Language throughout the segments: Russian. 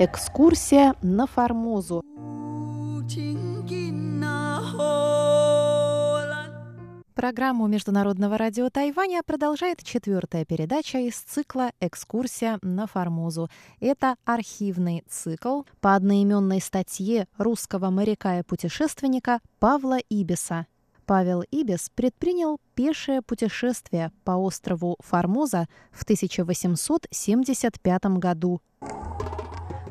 Экскурсия на Формозу. Программу Международного радио Тайваня продолжает четвертая передача из цикла «Экскурсия на Формозу». Это архивный цикл по одноименной статье русского моряка и путешественника Павла Ибиса. Павел Ибис предпринял пешее путешествие по острову Формоза в 1875 году.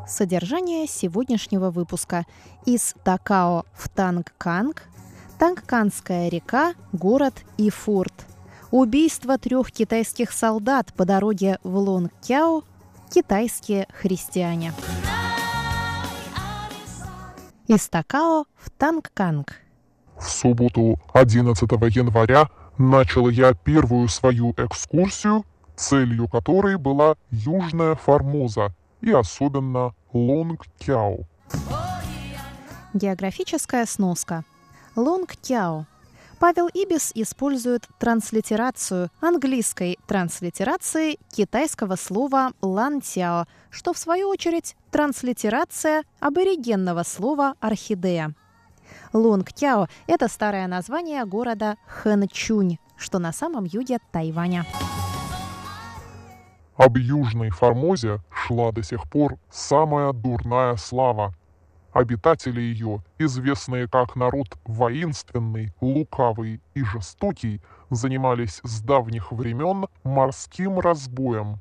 Содержание сегодняшнего выпуска. Из Такао в Тангканг Тангканская река, город и форт. Убийство трех китайских солдат по дороге в Лонгкяо, китайские христиане. Из Такао в Тангканг. В субботу 11 января начал я первую свою экскурсию, целью которой была Южная Формоза и особенно Лонгкяо. Географическая сноска – Лонг Тяо. Павел Ибис использует транслитерацию английской транслитерации китайского слова лан тяо, что в свою очередь транслитерация аборигенного слова орхидея. Лонг Тяо – это старое название города Хэнчунь, что на самом юге Тайваня. Об Южной Формозе шла до сих пор самая дурная слава – Обитатели ее, известные как народ воинственный, лукавый и жестокий, занимались с давних времен морским разбоем.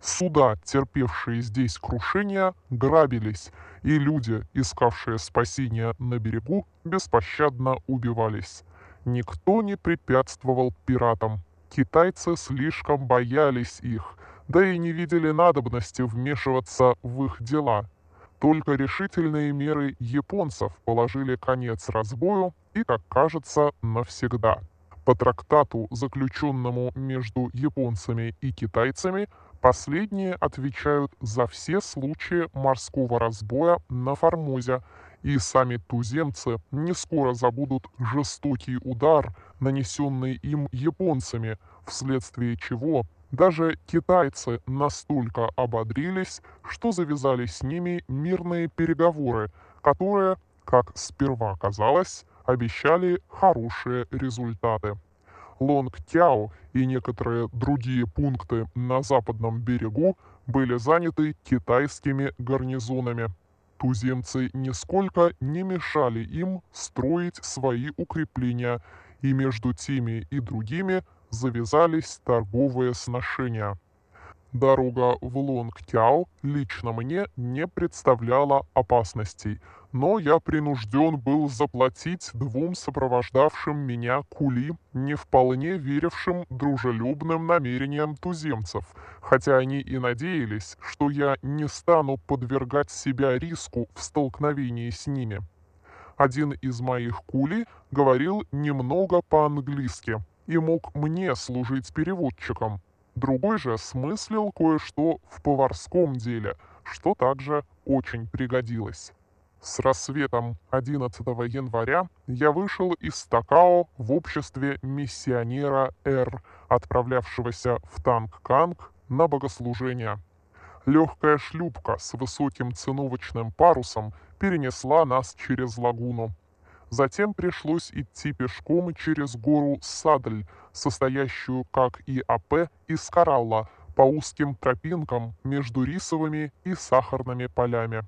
Суда, терпевшие здесь крушения, грабились, и люди, искавшие спасения на берегу, беспощадно убивались. Никто не препятствовал пиратам. Китайцы слишком боялись их, да и не видели надобности вмешиваться в их дела – только решительные меры японцев положили конец разбою и, как кажется, навсегда. По трактату, заключенному между японцами и китайцами, последние отвечают за все случаи морского разбоя на Формозе, и сами туземцы не скоро забудут жестокий удар, нанесенный им японцами, вследствие чего даже китайцы настолько ободрились, что завязали с ними мирные переговоры, которые, как сперва казалось, обещали хорошие результаты. Лонг-Тяо и некоторые другие пункты на западном берегу были заняты китайскими гарнизонами. Туземцы нисколько не мешали им строить свои укрепления, и между теми и другими завязались торговые сношения. Дорога в Лонгтяо лично мне не представляла опасностей, но я принужден был заплатить двум сопровождавшим меня кули, не вполне верившим дружелюбным намерениям туземцев, хотя они и надеялись, что я не стану подвергать себя риску в столкновении с ними. Один из моих кули говорил немного по-английски, и мог мне служить переводчиком. Другой же смыслил кое-что в поварском деле, что также очень пригодилось. С рассветом 11 января я вышел из Такао в обществе миссионера Р, отправлявшегося в Танг-Канг на богослужение. Легкая шлюпка с высоким циновочным парусом перенесла нас через лагуну. Затем пришлось идти пешком через гору Садль, состоящую, как и АП, из коралла, по узким тропинкам между рисовыми и сахарными полями.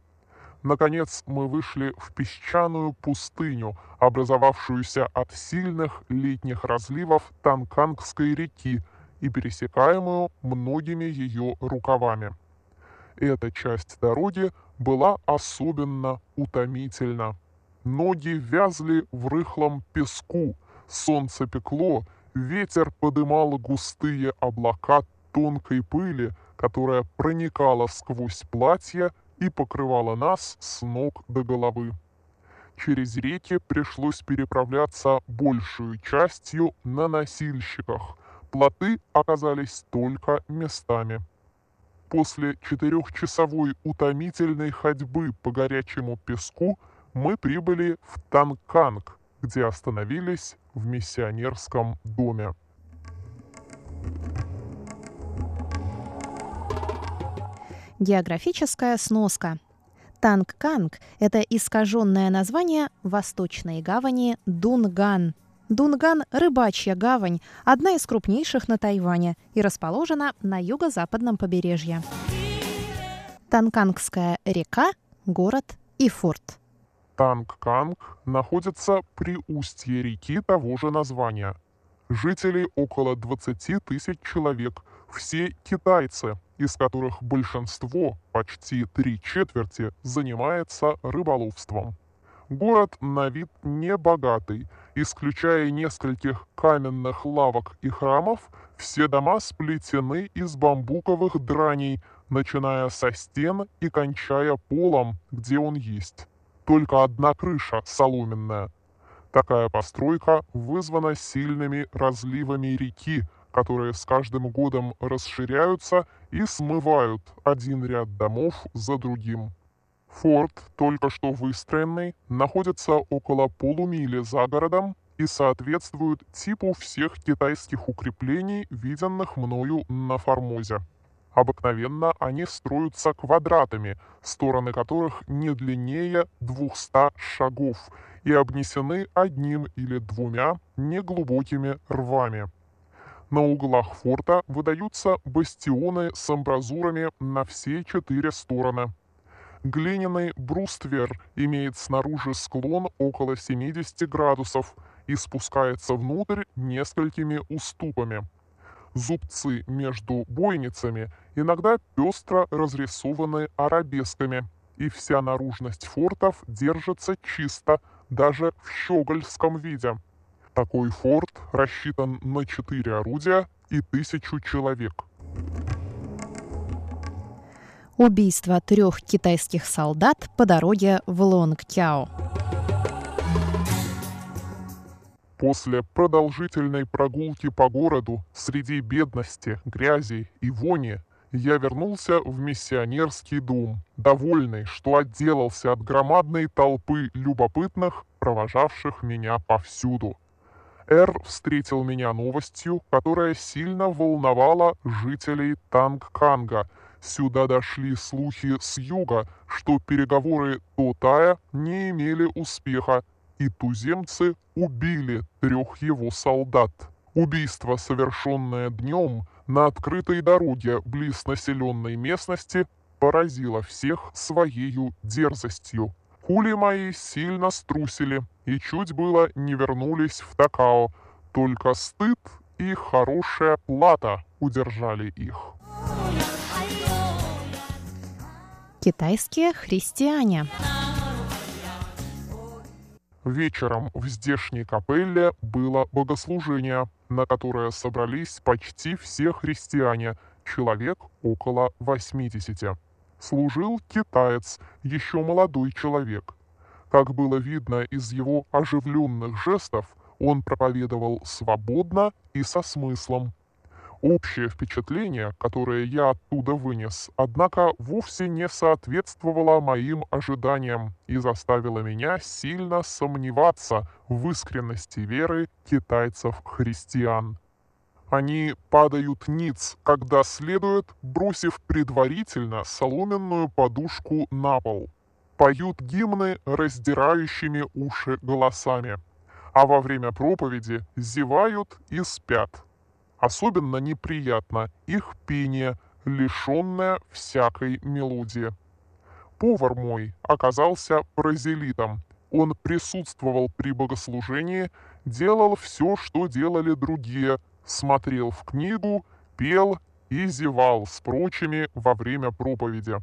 Наконец мы вышли в песчаную пустыню, образовавшуюся от сильных летних разливов Танкангской реки и пересекаемую многими ее рукавами. Эта часть дороги была особенно утомительна. Ноги вязли в рыхлом песку, солнце пекло, ветер подымал густые облака тонкой пыли, которая проникала сквозь платье и покрывала нас с ног до головы. Через реки пришлось переправляться большую частью на носильщиках. Плоты оказались только местами. После четырехчасовой утомительной ходьбы по горячему песку – мы прибыли в Танканг, где остановились в миссионерском доме. Географическая сноска. Танг-Канг – это искаженное название восточной гавани Дунган. Дунган – рыбачья гавань, одна из крупнейших на Тайване и расположена на юго-западном побережье. Танкангская река, город и форт. Танг-Канг находится при устье реки того же названия. Жителей около 20 тысяч человек, все китайцы, из которых большинство, почти три четверти, занимается рыболовством. Город на вид небогатый, исключая нескольких каменных лавок и храмов, все дома сплетены из бамбуковых драней, начиная со стен и кончая полом, где он есть только одна крыша соломенная. Такая постройка вызвана сильными разливами реки, которые с каждым годом расширяются и смывают один ряд домов за другим. Форт, только что выстроенный, находится около полумили за городом и соответствует типу всех китайских укреплений, виденных мною на Формозе. Обыкновенно они строятся квадратами, стороны которых не длиннее 200 шагов и обнесены одним или двумя неглубокими рвами. На углах форта выдаются бастионы с амбразурами на все четыре стороны. Глиняный бруствер имеет снаружи склон около 70 градусов и спускается внутрь несколькими уступами – Зубцы между бойницами иногда пестро разрисованы арабесками, и вся наружность фортов держится чисто, даже в щегольском виде. Такой форт рассчитан на четыре орудия и тысячу человек. Убийство трех китайских солдат по дороге в Лонгкяо. После продолжительной прогулки по городу среди бедности, грязи и вони я вернулся в миссионерский дом, довольный, что отделался от громадной толпы любопытных, провожавших меня повсюду. Эр встретил меня новостью, которая сильно волновала жителей Тангканга. Сюда дошли слухи с юга, что переговоры Тотая не имели успеха, и туземцы убили трех его солдат. Убийство, совершенное днем на открытой дороге близ населенной местности, поразило всех своей дерзостью. Кули мои сильно струсили и чуть было не вернулись в Такао, только стыд и хорошая плата удержали их. Китайские христиане. Вечером в здешней капелле было богослужение, на которое собрались почти все христиане, человек около 80. Служил китаец, еще молодой человек. Как было видно из его оживленных жестов, он проповедовал свободно и со смыслом. Общее впечатление, которое я оттуда вынес, однако вовсе не соответствовало моим ожиданиям и заставило меня сильно сомневаться в искренности веры китайцев-христиан. Они падают ниц, когда следует, бросив предварительно соломенную подушку на пол. Поют гимны раздирающими уши голосами, а во время проповеди зевают и спят. Особенно неприятно их пение, лишенное всякой мелодии. Повар мой оказался бразилитом. Он присутствовал при богослужении, делал все, что делали другие, смотрел в книгу, пел и зевал с прочими во время проповеди.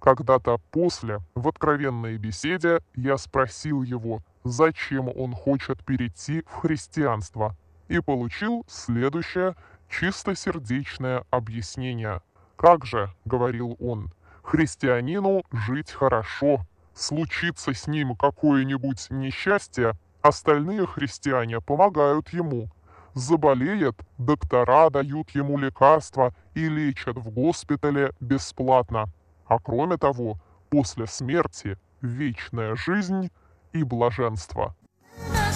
Когда-то после, в откровенной беседе, я спросил его, зачем он хочет перейти в христианство – и получил следующее чистосердечное объяснение. «Как же, — говорил он, — христианину жить хорошо, случится с ним какое-нибудь несчастье, остальные христиане помогают ему. Заболеет, доктора дают ему лекарства и лечат в госпитале бесплатно. А кроме того, после смерти вечная жизнь и блаженство.